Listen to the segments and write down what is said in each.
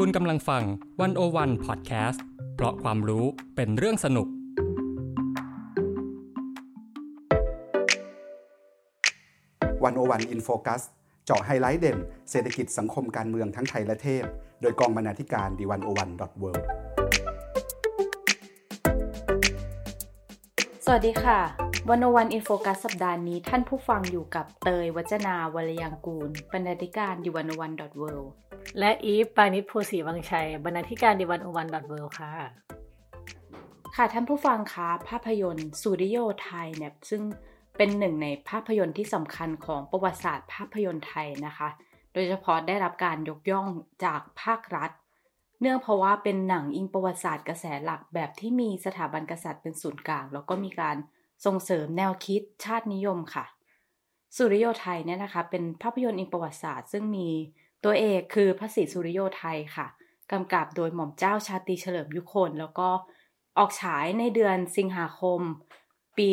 คุณกำลังฟัง One-O-One Podcast เพราะความรู้เป็นเรื่องสนุก One-O-One In Focus เจาะไฮไลท์เด่น เศรษฐกิจสังคมการเมืองทั้งไทยและเทศโดยกองบรรณาธิการ The One-O-One dot worldสวัสดีค่ะ One-O-One In Focus สัปดาห์นี้ท่านผู้ฟังอยู่กับเตย วจนาวรรลยางกูร บรรณาธิการ The One-O-One dot world และอีฟปานิชโพสีวังชัย บรรณาธิการดีวันโอวันดอทเวิค่ะ ค่ะท่านผู้ฟังคะภาพยนตร์สุริโยไทยเนี่ยซึ่งเป็นหนึ่งในภาพยนตร์ที่สำคัญของประวัติศาสตร์ภาพยนตร์ไทยนะคะ โดยเฉพาะได้รับการยกย่องจากภาครัฐ เนื่องเพราะว่าเป็นหนังอิงประวัติศาสตร์กระแสหลักแบบที่มีสถาบันกษัตริย์เป็นศูนย์กลาง แล้วก็มีการส่งเสริมแนวคิดชาตินิยมค่ะ สุริโยไทยเนี่ยนะคะ เป็นภาพยนตร์อิงประวัติศาสตร์ ซึ่งมี ตัวเอกคือพระศรีสุริโยไทยค่ะกำกับโดยหม่อมเจ้าชาติเฉลิมยุคน แล้วก็ออกฉายในเดือนสิงหาคม ปี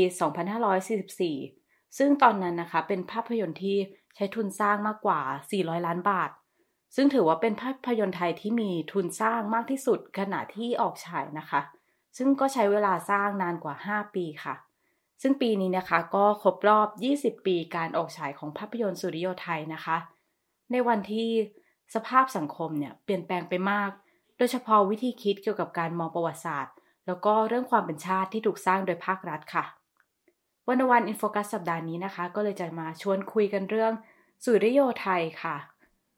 2544 ซึ่งตอนนั้นนะคะเป็นภาพยนตร์ที่ใช้ทุนสร้างมากกว่า 400 ล้านบาท ซึ่งถือว่าเป็นภาพยนตร์ไทยที่มีทุนสร้างมากที่สุดขณะที่ออกฉายนะคะ ซึ่งก็ใช้เวลาสร้างนานกว่า 5 ปีค่ะ ซึ่งปีนี้นะคะก็ครบรอบ 20 ปีการออกฉายของภาพยนตร์สุริโยไทยนะคะ ในวันที่สภาพสังคมเนี่ยเปลี่ยนแปลงไปมาก โดยเฉพาะวิธีคิดเกี่ยวกับการมองประวัติศาสตร์ แล้วก็เรื่องความเป็นชาติที่ถูกสร้างโดยภาครัฐค่ะ วันวันอินโฟกัสสัปดาห์นี้นะคะ ก็เลยจะมาชวนคุยกันเรื่องสุริโยไทยค่ะ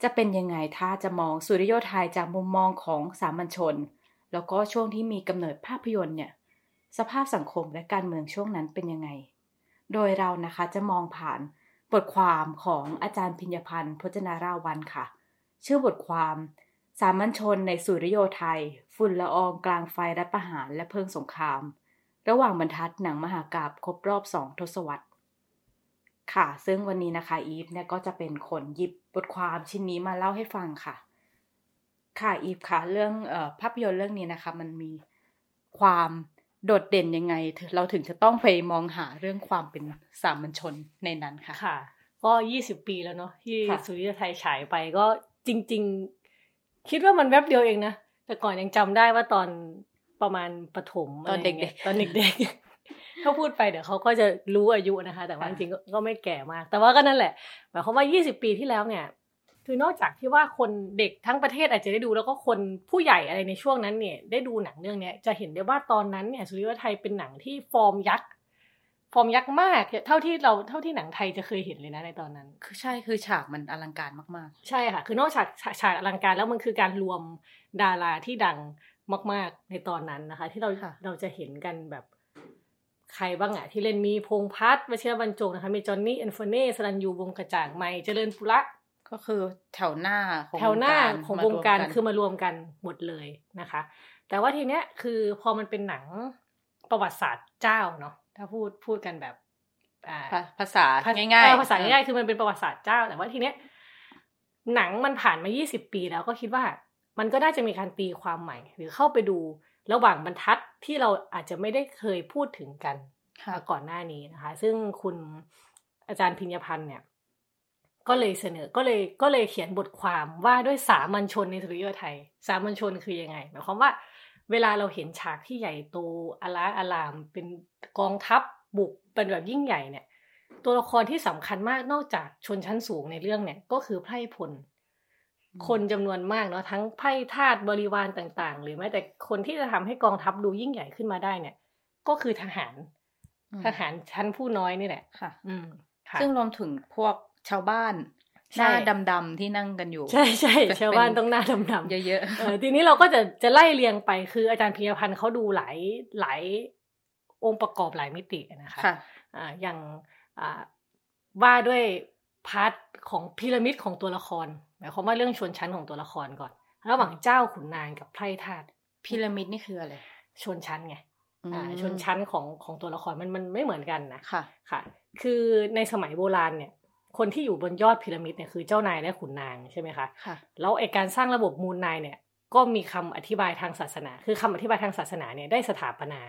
จะเป็นยังไงถ้าจะมองสุริโยไทยจากมุมมองของสามัญชน แล้วก็ช่วงที่มีกำเนิดภาพยนตร์เนี่ยสภาพสังคมและการเมืองช่วงนั้นเป็นยังไง โดยเรานะคะจะมองผ่าน บทความของอาจารย์พิญญพันธ์พจนาราวันค่ะ ชื่อบทความสามัญชนในสุริโยไทย ฝุ่นละอองกลางไฟรัฐประหารและเพิงสงคราม ระหว่างบรรทัดหนังมหากาบครบรอบสองทศวรรษค่ะ ซึ่งวันนี้นะคะอีฟเนี่ยก็จะเป็นคนหยิบบทความชิ้นนี้มาเล่าให้ฟังค่ะ ค่ะอีฟค่ะ เรื่องอภาพยนตร์เรื่องนี้นะคะ มันมีความ โดดเด่นยังไง เราถึงจะต้องไปมองหาเรื่องความเป็นสามัญชนในนั้นค่ะ ค่ะ ก็ยี่สิบปีแล้วเนาะที่สุริยไทยฉายไปก็จริง ๆ คิดว่ามันแวบเดียวเองนะ แต่ก่อนยังจำได้ว่าตอนประมาณปฐมตอนเด็กๆตอนเด็กๆเขาพูดไปเดี๋ยวเขาก็จะรู้อายุนะคะ แต่ว่าจริงๆก็ไม่แก่มาก แต่ว่าก็นั่นแหละหมายความว่ายี่สิบปีที่แล้วเนี่ย คือนอกจากที่ว่าคนเด็กทั้งประเทศอาจจะได้ดูแล้วก็คนผู้ใหญ่อะไรในช่วงนั้นเนี่ย ได้ดูหนังเรื่องนี้จะเห็นได้ว่าตอนนั้นเนี่ยสุริยไทยเป็นหนังที่ฟอร์มยักษ์ฟอร์มยักษ์มาก เท่าที่เราเท่าที่หนังไทยจะเคยเห็นเลยนะในตอนนั้น คือใช่คือฉากมันอลังการมากๆ ใช่ค่ะ คือนอกจากฉากอลังการแล้วมันคือการรวมดาราที่ดังมาก ๆในตอนนั้นนะคะ ที่เราเราจะเห็นกันแบบใครบ้างอะที่เล่นมีพงพัฒน์วชิรบรรจงนะคะมีจอห์นนี่เอนฟเน่สรันยูวงกระจ่างไม่เจริญปุระ ก็คือแถวหน้าของแถวหน้าของวงการคือมารวมกันหมดเลยนะคะ แต่ว่าทีเนี้ยคือพอมันเป็นหนังประวัติศาสตร์เจ้าเนาะถ้าพูดพูดกันแบบภาษาง่ายๆภาษาง่ายๆคือมันเป็นประวัติศาสตร์เจ้า แต่ว่าทีเนี้ยหนังมันผ่านมา 20 ปีแล้วก็คิดว่า มันก็น่าจะมีการตีความใหม่ หรือเข้าไปดูระหว่างบรรทัดที่เราอาจจะไม่ได้เคยพูดถึงกันก่อนหน้านี้นะคะ ซึ่งคุณอาจารย์พิญญพันธ์เนี่ย ก็เลยเสนอก็เลยก็เลยเขียนบทความว่าด้วยสามัญชนในสุริโยไทย สามัญชนคือยังไงหมายความว่า เวลาเราเห็นฉากที่ใหญ่โตอลาอลามเป็นกองทัพบุกเป็นแบบยิ่งใหญ่เนี่ย ตัวละครที่สำคัญมากนอกจากชนชั้นสูงในเรื่องเนี่ย ก็คือไพร่พล คนจำนวนมากเนาะทั้งไพร่ทาสบริวารต่างๆ หรือแม้แต่คนที่จะทำให้กองทัพดูยิ่งใหญ่ขึ้นมาได้เนี่ย ก็คือทหาร ทหารชั้นผู้น้อยนี่แหละค่ะ อืมซึ่งรวมถึงพวก ชาวบ้านหน้าดำๆที่นั่งกันอยู่ ใช่ใช่ชาวบ้านต้องหน้าดำๆเยอะๆทีนี้เราก็จะจะไล่เรียงไปคืออาจารย์พิยพันธ์เขาดูหลายหลายองค์ประกอบหลายมิตินะคะค่ะอ่าอย่างอ่าว่าด้วยพาร์ทของพีระมิดของตัวละครหมายความว่าเรื่องชนชั้นของตัวละครก่อน ระหว่างเจ้าขุนนางกับไพร่ทาสพีระมิดนี่คืออะไรชนชั้นไงอ่าชนชั้นของของตัวละครมันมันไม่เหมือนกันนะค่ะค่ะ คือในสมัยโบราณเนี่ย คนที่อยู่บนยอดพีระมิดเนี่ยคือเจ้านายและขุนนางใช่ไหมคะค่ะแล้วไอการสร้างระบบมูลนายเนี่ย ก็มีคำอธิบายทางศาสนา คือคำอธิบายทางศาสนาเนี่ยได้สถาปนา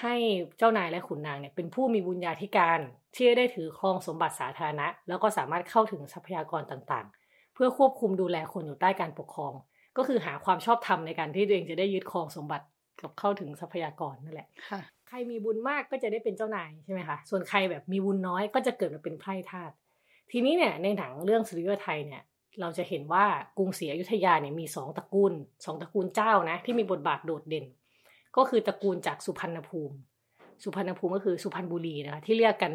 ให้เจ้านายและขุนนางเนี่ยเป็นผู้มีบุญญาธิการที่ได้ถือครองสมบัติสาธารณะ แล้วก็สามารถเข้าถึงทรัพยากรต่างๆ เพื่อควบคุมดูแลคนอยู่ใต้การปกครอง ก็คือหาความชอบธรรมในการที่ตัวเองจะได้ยึดครองสมบัติกับเข้าถึงทรัพยากรนั่นแหละค่ะใครมีบุญมากก็จะได้เป็นเจ้านายใช่ไหมคะ ส่วนใครแบบมีบุญน้อยก็จะเกิดมาเป็นไพร่ทาส ทีนี้เนี่ยในหนังเรื่องสุริโยไทยเนี่ยเราจะเห็นว่ากรุงศรีอยุธยาเนี่ยมีสองตระกูลสองตระกูลเจ้านะที่มีบทบาทโดดเด่น ก็คือตระกูลจากสุพรรณภูมิ สุพรรณภูมิก็คือสุพรรณบุรีนะคะที่เรียกกัน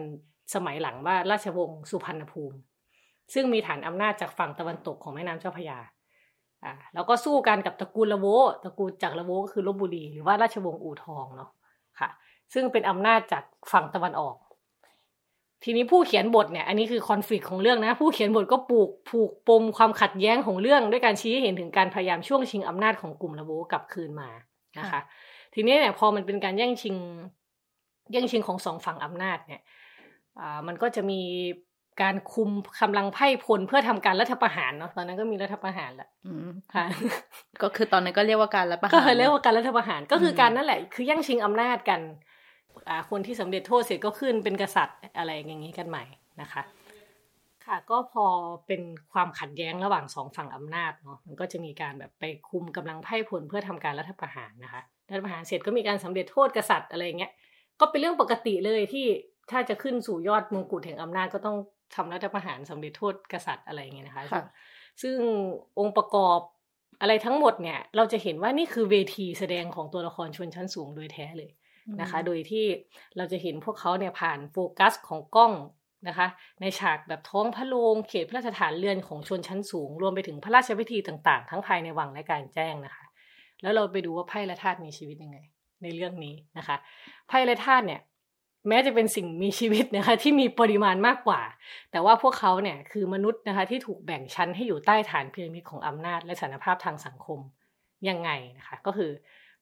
สมัยหลังว่าราชวงศ์สุพรรณภูมิ ซึ่งมีฐานอำนาจจากฝั่งตะวันตกของแม่น้ำเจ้าพระยาอ่าแล้วก็สู้กันกับตระกูลละโวตระกูลจากละโวก็คือลบบุรีหรือว่าราชวงศ์อู่ทองเนาะค่ะ ซึ่งเป็นอำนาจจากฝั่งตะวันออก ทีนี้ผู้เขียนบทเนี่ย อันนี้คือคอนฟ lict ของเรื่องนะ ผู้เขียนบทก็ปลูกผูกปมความขัดแย้งของเรื่อง ด้วยการชี้ให้เห็นถึงการพยายามช่วงชิงอำนาจของกลุ่มละโวกลับคืนมานะคะค่ะทีนี้เนี่ยพอมันเป็นการแย่งชิง แย่งชิงของสองฝั่งอำนาจเนี่ยอ่ามันก็จะมีการคุมกำลังไพ่พลเพื่อทำการรัฐประหารเนาะตอนนั้นก็มีรัฐประหารแหละอืมค่ะ ก็คือตอนนั้นก็เรียกว่าการรับประหารก็เลยเรียกว่าการรัฐประหารก็คืออมการนั่นแหละ คือแย่งชิงอำนาจกันอ่า คนที่สำเร็จโทษเสร็จก็ขึ้นเป็นกษัตริย์อะไรอย่างนี้กันใหม่นะคะ ค่ะก็พอเป็นความขัดแย้งระหว่างสองฝั่งอำนาจเนาะมันก็จะมีการแบบไปคุมกำลังไพ่พลเพื่อทำการรัฐประหารนะคะรัฐประหารเสร็จก็มีการสำเร็จโทษกษัตริย์อะไรอย่างเงี้ยก็เป็นเรื่องปกติเลยที่ถ้าจะขึ้นสู่ยอดมงกุฎแห่งอำนาจก็ต้องทำรัฐประหารสำเร็จโทษกษัตริย์อะไรอย่างเงี้ยนะคะค่ะซึ่งองค์ประกอบอะไรทั้งหมดเนี่ย เราจะเห็นว่านี่คือเวทีแสดงของตัวละครชนชั้นสูงโดยแท้เลย นะคะ โดยที่เราจะเห็นพวกเขาเนี่ยผ่านโฟกัสของกล้องนะคะ ในฉากแบบท้องพระโรงเขตพระราชฐานเรือนของชนชั้นสูง รวมไปถึงพระราชพิธีต่างๆ ทั้งภายในวังและกลารแจ้งนะคะ แล้วเราไปดูว่าไพ่และธาตุมีชีวิตยังไง ในเรื่องนี้นะคะไพ่และธาตุเนี่ยแม้จะเป็นสิ่งมีชีวิตนะคะที่มีปริมาณมากกว่า แต่ว่าพวกเขาเนี่ยคือมนุษย์นะคะที่ถูกแบ่งชั้นให้อยู่ใต้ฐานพีระมิดของอำนาจและสถานภาพทางสังคมยังไงนะคะก็คือ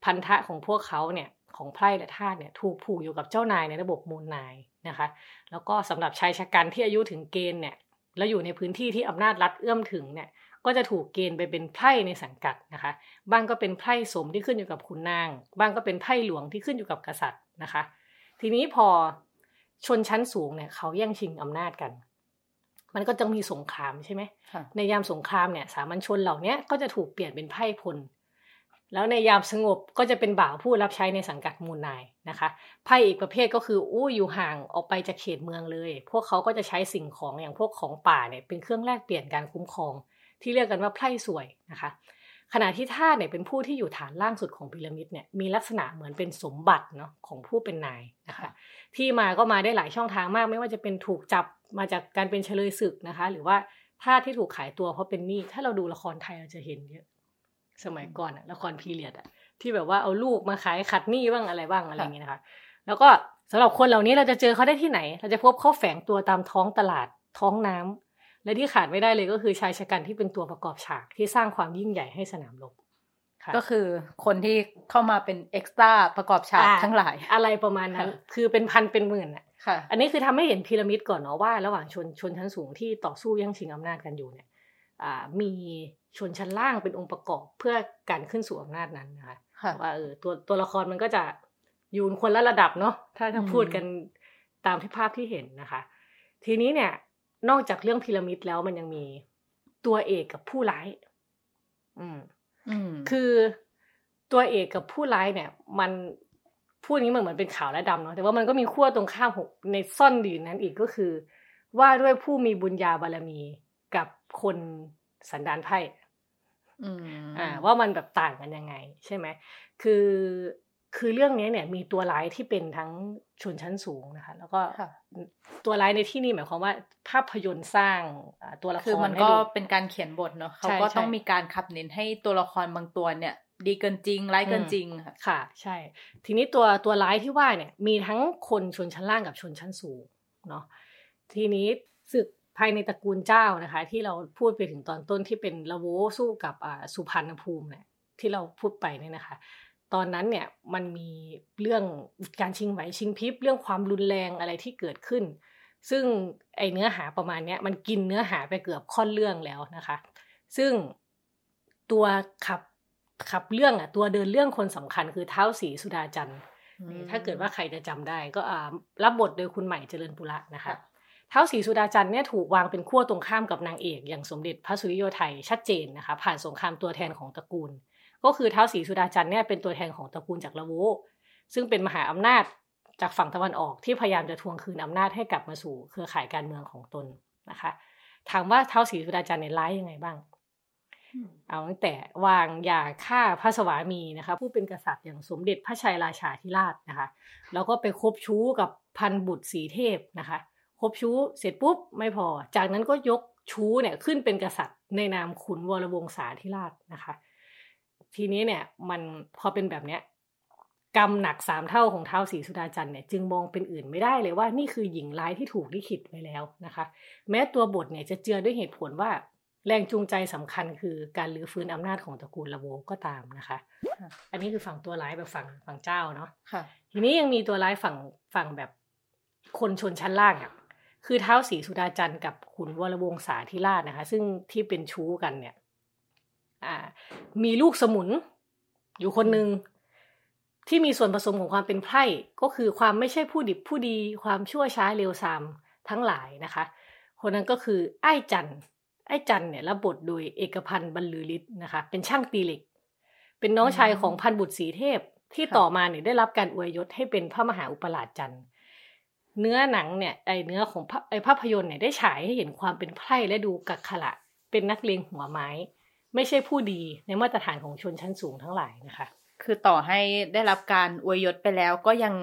พันธะของพวกเขาเนี่ย ของไพร่และธาตุเนี่ยถูกผูกอยู่กับเจ้านายในระบบมูลนายนะคะ แล้วก็สำหรับชายชะกันที่อายุถึงเกณฑ์เนี่ยแล้วอยู่ในพื้นที่ที่อำนาจรัฐเอื้อมถึงเนี่ยก็จะถูกเกณฑ์ไปเป็นไพร่ในสังกัดนะคะ บ้างก็เป็นไพร่สมที่ขึ้นอยู่กับขุนนาง บ้างก็เป็นไพร่หลวงที่ขึ้นอยู่กับกษัตริย์นะคะ ทีนี้พอชนชั้นสูงเนี่ยเขาแย่งชิงอำนาจกัน มันก็จะมีสงครามใช่ไหมค่ะในยามสงครามเนี่ยสามัญชนเหล่าเนี้ยก็จะถูกเปลี่ยนเป็นไพร่พล แล้วในยามสงบก็จะเป็นบ่าวผู้รับใช้ในสังกัดมูลนายนะคะไพ่อีกประเภทก็คืออู้อยู่ห่างออกไปจากเขตเมืองเลย พวกเขาก็จะใช้สิ่งของอย่างพวกของป่าเนี่ยเป็นเครื่องแลกเปลี่ยนการคุ้มครอง ที่เรียกกันว่าไพ่สวยนะคะ ขณะที่ท่าเนี่ยเป็นผู้ที่อยู่ฐานล่างสุดของพีระมิดเนี่ยมีลักษณะเหมือนเป็นสมบัติเนาะของผู้เป็นนายนะคะ ที่มาก็มาได้หลายช่องทางมาก ไม่ว่าจะเป็นถูกจับมาจากการเป็นเฉลยศึกนะคะ หรือว่าท่าที่ถูกขายตัวเพราะเป็นหนี้ถ้าเราดูละครไทยเราจะเห็นเยอะ สมัยก่อนอะละครพีเรียดอะที่แบบว่าเอาลูกมาขายขัดหนี้บ้างอะไรบ้างอะไรอย่างเงี้ยนะคะ แล้วก็สำหรับคนเหล่านี้เราจะเจอเขาได้ที่ไหน เราจะพบเขาแฝงตัวตามท้องตลาดท้องน้ำและที่ขาดไม่ได้เลยก็คือชายชะกันที่เป็นตัวประกอบฉากที่สร้างความยิ่งใหญ่ให้สนามรบค่ะก็คือคนที่เข้ามาเป็นเอ็กซ์ตร้าประกอบฉากอ่าทั้งหลาย อะไรประมาณนั้นค่ะคือเป็นพันเป็นหมื่นอะค่ะอันนี้คือทำให้เห็นพีระมิดก่อนเนาะว่า ระหว่างชนชนชั้นสูงที่ต่อสู้แย่งชิงอำนาจกันอยู่เนี่ยอ่ามี ชนชั้นล่างเป็นองค์ประกอบเพื่อการขึ้นสู่อำนาจนั้นนะคะค่ะว่าเออตัวตัวละครมันก็จะอยู่คนละระดับเนาะถ้าถ้าอืมพูดกันตามที่ภาพที่เห็นนะคะ ทีนี้เนี่ยนอกจากเรื่องพีระมิดแล้วมันยังมีตัวเอกกับผู้ร้าย อืมอืมคือตัวเอกกับผู้ร้ายเนี่ย มันพูดอย่างนี้มันเหมือนเป็นขาวและดำเนาะแต่ว่ามันก็มีขั้วตรงข้ามของในซ่อนอยู่นั้นอีกก็คือ ว่าด้วยผู้มีบุญญาบารมีกับคนสันดานไพ่ อืมอ่าว่ามันแบบต่างกันยังไง ใช่ไหมคือคือเรื่องนี้เนี่ยมีตัวร้ายที่เป็นทั้งชนชั้นสูงนะคะแล้วก็ค่ะตัวร้ายในที่นี้หมายความว่า ภาพยนตร์สร้างอ่าตัวละครคือมันให้ก็ดูเป็นการเขียนบทเนาะเขาใช่ก็ใช่ต้องมีการขับเน้นให้ตัวละครบางตัวเนี่ย ดีเกินจริงร้ายเกินจริงค่ะค่ะ ใช่ ทีนี้ตัวตัวร้ายที่ว่าเนี่ย มีทั้งคนชนชั้นล่างกับชนชั้นสูงเนาะทีนี้ศึก ภายในตระกูลเจ้านะคะ ที่เราพูดไปถึงตอนต้นที่เป็นละโวสู้กับอ่าสุพรรณภูมิเนี่ยที่เราพูดไปเนี่ยนะคะ ตอนนั้นเนี่ยมันมีเรื่องการชิงไหวชิงพริบเรื่องความรุนแรงอะไรที่เกิดขึ้น ซึ่งไอเนื้อหาประมาณเนี้ยมันกินเนื้อหาไปเกือบค่อนเรื่องแล้วนะคะ ซึ่งตัวขับขับเรื่องอะตัวเดินเรื่องคนสำคัญคือเท้าสีสุดาจันทร์อืมถ้าเกิดว่าใครจะจำได้ก็อ่ารับบทโดยคุณใหม่เจริญปุระนะคะค่ะ ท้าวศรีสุดาจันทร์เนี่ยถูกวางเป็นขั้วตรงข้ามกับนางเอก อย่างสมเด็จพระสุริโยไทยชัดเจนนะคะผ่านสงครามตัวแทนของตระกูล ก็คือท้าวศรีสุดาจันทร์เนี่ยเป็นตัวแทนของตระกูลจากละโวซึ่งเป็นมหาอำนาจจากฝั่งตะวันออกที่พยายามจะทวงคืนอำนาจให้กลับมาสู่เครือข่ายการเมืองของตนนะคะถามว่าเท้าศรีสุดาจันทร์เนี่ยร้ายยังไงบ้าง เอาตั้งแต่วางยาฆ่าพระสวามีนะคะผู้เป็นกษัตริย์อย่างสมเด็จพระชัยราชาธิราชนะคะ แล้วก็ไปคบชู้กับพันบุตรสีเทพนะคะ คบชู้เสร็จปุ๊บไม่พอ จากนั้นก็ยกชู้เนี่ยขึ้นเป็นกษัตริย์ในนามขุนวรวงศาธิราชนะคะ ทีนี้เนี่ยมันพอเป็นแบบเนี้ยกรรมหนักสามเท่าของเท้าสีสุดาจันทร์เนี่ยจึงมองเป็นอื่นไม่ได้เลยว่านี่คือหญิงร้ายที่ถูกลิขิตไว้แล้วนะคะ แม้ตัวบทเนี่ยจะเจือด้วยเหตุผลว่า แรงจูงใจสำคัญคือการลื้อฟื้นอำนาจของตระกูลละโวก็ตามนะคะค่ะอันนี้คือฝั่งตัวร้ายแบบฝั่งฝั่งเจ้าเนาะค่ะทีนี้ยังมีตัวร้ายฝั่งฝั่งแบบคนชนชั้นล่างอะ คือเท้าสีสุดาจันทร์กับขุนวรวงศาธิราชนะคะ ซึ่งที่เป็นชู้กันเนี่ยมีลูกสมุนอยู่คนหนึ่งที่มีส่วนผสมของความเป็นไพร่ก็คือความไม่ใช่ผู้ดิบผู้ดี ความชั่วช้าเร็วซามทั้งหลายนะคะ คนนั้นก็คือไอ้จันไอ้จันเนี่ยรับบทโดยเอกพันธ์บรรลือฤทธิ์นะคะ เป็นช่างตีเหล็ก เป็นน้องชายของพันบุตรสีเทพที่ต่อมาเนี่ยได้รับการอวยยศให้เป็นพระมหาอุปราชจันทร์ เนื้อหนังเนี่ยไอเนื้อของภาไอภาพยนตร์เนี่ยได้ฉายให้เห็นความเป็นไพร่และดูกักขระเป็นนักเลงหัวไม้ ไม่ใช่ผู้ดีในมาตรฐานของชนชั้นสูงทั้งหลายนะคะ คือต่อให้ได้รับการอวยยศไปแล้วก็ยัง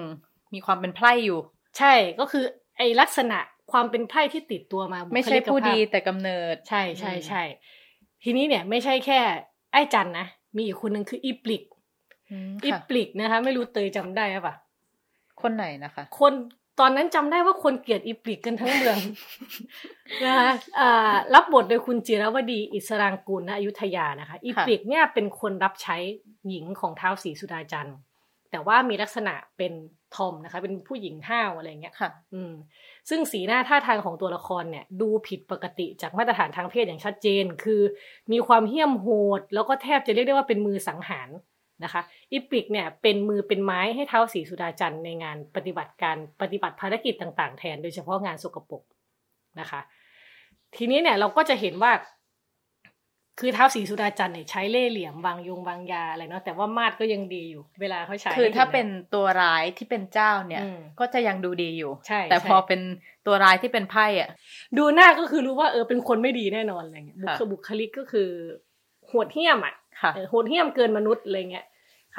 มีความเป็นไพร่อยู่ ใช่ก็คือไอลักษณะความเป็นไพร่ที่ติดตัวมาไม่ใช่ผู้ดีบุคลิกภาพแต่กำเนิด ใช่ใช่ใช่ทีนี้เนี่ยไม่ใช่แค่ไอ้จันนะมีอีกคนหนึ่งคืออีปลิกอืมอีค่ะปลิกนะคะ ไม่รู้เตยจำได้ปะคนไหนนะคะ คน ตอนนั้นจำได้ว่าคนเกลียดอีปลิกกันทั้งเมืองนะคะอ่ารับบทโดยคุณจิรวดีอิสรางกูลณอยุธยานะคะ อีปลิกเนี่ยเป็นคนรับใช้หญิงของท้าวศรีสุดาจันทร์แต่ว่ามีลักษณะเป็นทอมนะคะ เป็นผู้หญิงห้าวอะไรเงี้ยค่ะอืมซึ่งสีหน้าท่าทางของตัวละครเนี่ย ดูผิดปกติจากมาตรฐานทางเพศอย่างชัดเจน คือ มีความเหี้ยมโหด แล้วก็แทบจะเรียกได้ว่าเป็นมือสังหาร นะคะอิปริกเนี่ยเป็นมือเป็นไม้ให้เท้าสีสุดาจันทร์ในงานปฏิบัติการปฏิบัติภารกิจต่างๆ แทน โดยเฉพาะงานสกปรกนะคะ ทีนี้เนี่ยเราก็จะเห็นว่า คือเท้าสีสุดาจันทร์เนี่ยใช้เล่ห์เหลี่ยมวางยงวางยาอะไรเนาะแต่ว่ามาดก็ยังดีอยู่ เวลาเขาใช้คือให้ห็ถ้าเป็นตัวร้ายที่เป็นเจ้าเนี่ยอืมก็จะยังดูดีอยู่ใช่แต่ใช่พอเป็นตัวร้ายที่เป็นไพ่อะดูหน้าก็คือรู้ว่าเออเป็นคนไม่ดีแน่นอนอะไรเงี้ยบุคค่ะบุคลิกก็คือโหดเหี้ยมอะค่ะเออโหดเหี้ยมเกินมนุษย์อะไรเงี้ย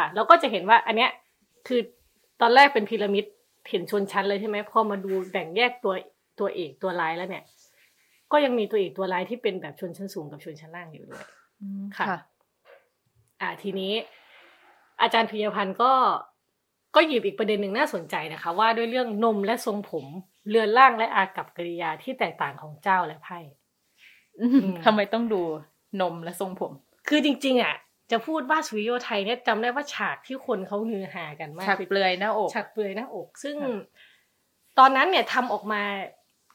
ค่ะ เราก็จะเห็นว่าอันเนี้ยคือตอนแรกเป็นพีระมิดเห็นชนชั้นเลยใช่ไหมพอมาดูแบ่งแยกตัวตัวเอกตัวร้ายแล้วเนี่ย ก็ยังมีตัวเอกตัวร้ายที่เป็นแบบชนชั้นสูงกับชนชั้นล่างอยู่ด้วยค่ะ อ่าทีนี้ อาจารย์พิยพันธ์ก็ก็หยิบอีกประเด็นหนึ่งน่าสนใจนะคะ ว่าด้วยเรื่องนมและทรงผมเรือนร่างและอากับกิริยาที่แตกต่างของเจ้าและไพ่อืมอืมทำไมต้องดูนมและทรงผม คือจริง ๆ อะ จะพูดว่าสุริโยไทยเนี่ยจำได้ว่าฉากที่คนเขาฮือฮากันมากฉากเปลือยหน้าอกฉากเปลือยหน้าอก ซึ่งค่ะตอนนั้นเนี่ยทำออกมา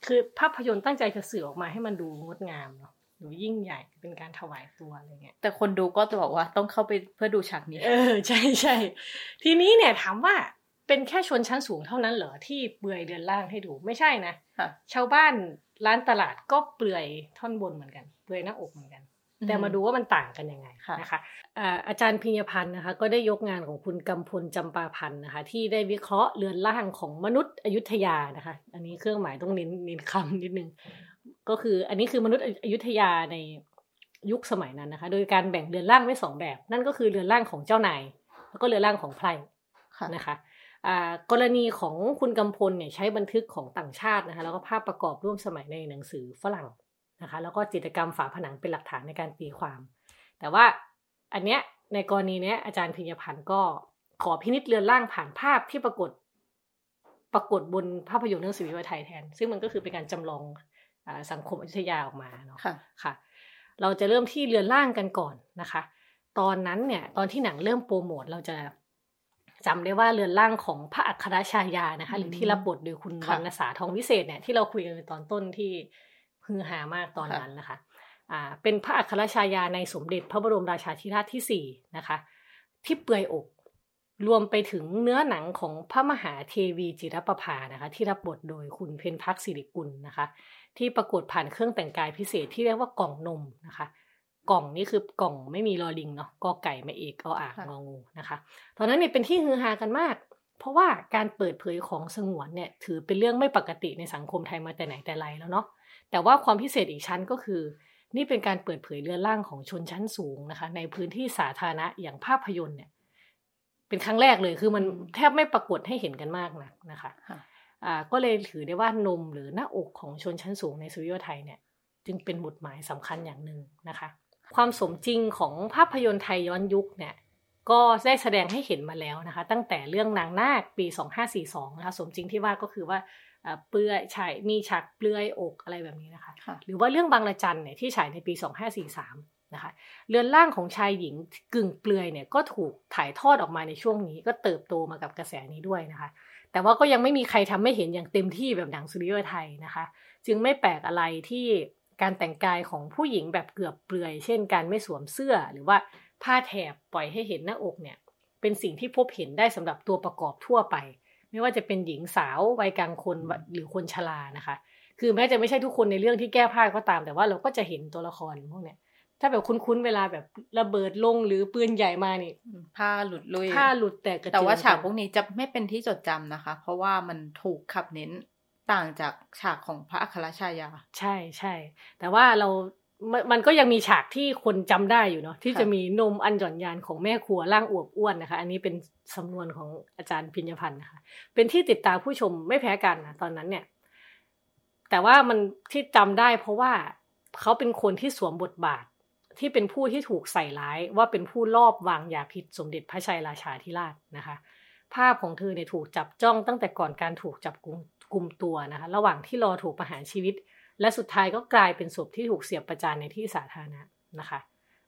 คือภาพยนตร์ตั้งใจจะสื่อออกมาให้มันดูงดงามเนาะดูยิ่งใหญ่เป็นการถวายตัวอะไรเงี้ยแต่คนดูก็จะบอกว่าต้องเข้าไปเพื่อดูฉากนี้ เออใช่ใช่ทีนี้เนี่ยถามว่าเป็นแค่ชนชั้นสูงเท่านั้นเหรอที่เปลือยเดือนล่างให้ดูไม่ใช่นะค่ะชาวบ้านร้านตลาดก็เปลือยท่อนบนเหมือนกัน เปลือยหน้าอกเหมือนกัน แต่มาดูว่ามันต่างกันยังไงค่ะนะคะ อ่าอาจารย์พิญญพันธ์นะคะก็ได้ยกงานของคุณกำพลจำปาพันธ์นะคะที่ได้วิเคราะห์เรือนร่างของมนุษย์อยุธยานะคะ อันนี้เครื่องหมายต้องเน้นเน้นคำนิดนึง ก็คืออันนี้คือมนุษย์อยุธยาในยุคสมัยนั้นนะคะ โดยการแบ่งเรือนร่างไว้สองแบบ นั่นก็คือเรือนร่างของเจ้านาย แล้วก็เรือนร่างของไพร่ค่ะนะคะอ่ากรณีของคุณกำพลเนี่ยใช้บันทึกของต่างชาตินะคะแล้วก็ภาพประกอบร่วมสมัยในหนังสือฝรั่งนะคะ แล้วก็จิตรกรรมฝาผนังเป็นหลักฐานในการตีความ แต่ว่า อันเนี้ยในกรณีเนี้ยอาจารย์พิญญพันธ์ก็ขอพินิจเรือนร่างผ่านภาพที่ปรากฏ ปรากฏบนภาพยนตร์เรื่องสิริวัยไทยแทน ซึ่งมันก็คือเป็นการจำลองอาสังคมอยุธยาออกมาเนาะค่ะค่ะ เราจะเริ่มที่เรือนร่างกันก่อนนะคะ ตอนนั้นเนี่ย ตอนที่หนังเริ่มโปรโมทเราจะจำได้ว่าเรือนร่างของพระอัครชายานะคะ หรือที่รับบทโดยคุณค่ะวรรณสาทองวิเศษเนี่ยที่เราคุยกันในตอนต้นที่ฮือฮามากตอนนั้นนะคะอ่า เป็นพระอัครชายาในสมเด็จพระบรมราชาธิราชที่สี่นะคะที่เปลือยอก รวมไปถึงเนื้อหนังของพระมหาเทวีจิรประภานะคะที่รับบทโดยคุณเพนพักสิริกุลนะคะ ที่ประกวดผ่านเครื่องแต่งกายพิเศษที่เรียกว่ากล่องนมนะคะกล่องนี้คือกล่องไม่มีลอลิงเนาะกอไก่ไม่เอกเอาอ่างค่ะงองูนะคะ ตอนนั้นเนี่ยเป็นที่ฮือฮากันมาก เพราะว่าการเปิดเผยของสงวนเนี่ยถือเป็นเรื่องไม่ปกติในสังคมไทยมาแต่ไหนแต่ไรแล้วเนาะแต่ว่าความพิเศษอีกชั้นก็คือ นี่เป็นการเปิดเผยเรือนร่างของชนชั้นสูงนะคะ ในพื้นที่สาธารณะอย่างภาพยนตร์เนี่ย เป็นครั้งแรกเลยคือมันแทบไม่ปรากฏให้เห็นกันมากนะนะคะค่ะอ่าก็เลยถือได้ว่านมหรือหน้าอกของชนชั้นสูงในสตูดิโอไทยเนี่ย จึงเป็นบทหมายสำคัญอย่างหนึ่งนะคะ ความสมจริงของภาพยนตร์ไทยย้อนยุคเนี่ย ก็ได้แสดงให้เห็นมาแล้วนะคะ ตั้งแต่เรื่องนางนาคปี 2542นะคะสมจริงที่ว่าก็คือว่าอ่า เปลือยฉายมีฉากเปลือยอกอะไรแบบนี้นะคะค่ะหรือว่าเรื่องบางระจันเนี่ยที่ฉายในปี 2543นะคะเรือนร่างของชายหญิงกึ่งเปลือยเนี่ยก็ถูกถ่ายทอดออกมาในช่วงนี้ ก็เติบโตมากับกระแสนี้ด้วยนะคะ แต่ว่าก็ยังไม่มีใครทำให้เห็นอย่างเต็มที่แบบหนังสตูดิโอไทยนะคะ จึงไม่แปลกอะไรที่การแต่งกายของผู้หญิงแบบเกือบเปลือย เช่นการไม่สวมเสื้อหรือว่าผ้าแถบปล่อยให้เห็นหน้าอกเนี่ยเป็นสิ่งที่พบเห็นได้สำหรับตัวประกอบทั่วไป ไม่ว่าจะเป็นหญิงสาววัยกลางคนหรือคนชรานะคะ คือแม้จะไม่ใช่ทุกคนในเรื่องที่แก้ผ้าก็ตาม แต่ว่าเราก็จะเห็นตัวละครพวกเนี้ยถ้าแบบคุ้นๆเวลาแบบระเบิดลงหรือปืนใหญ่มานี่ผ้าหลุดลุยผ้าหลุดแตกกระเจิงแต่ว่าฉากพวกนี้จะไม่เป็นที่จดจำนะคะ เพราะว่ามันถูกขับเน้นต่างจากฉากของพระอัครชายา ใช่ใช่แต่ว่าเรา มันมันก็ยังมีฉากที่คนจำได้อยู่เนาะที่ค่ะจะมีนมอันหย่อนยานของแม่ครัวร่างอวบอ้วนนะคะ อันนี้เป็นสำนวนของอาจารย์พิญญพันธ์นะคะ เป็นที่ติดตามผู้ชมไม่แพ้กันนะตอนนั้นเนี่ย แต่ว่ามันที่จำได้เพราะว่าเขาเป็นคนที่สวมบทบาทที่เป็นผู้ที่ถูกใส่ร้ายว่าเป็นผู้ลอบวางยาพิษสมเด็จพระชัยราชาธิราชนะคะ ภาพของเธอเนี่ยถูกจับจ้องตั้งแต่ก่อนการถูกจับกุมกุมตัวนะคะ ระหว่างที่รอถูกประหารชีวิต และสุดท้ายก็กลายเป็นศพที่ถูกเสียบประจานในที่สาธารณะนะคะ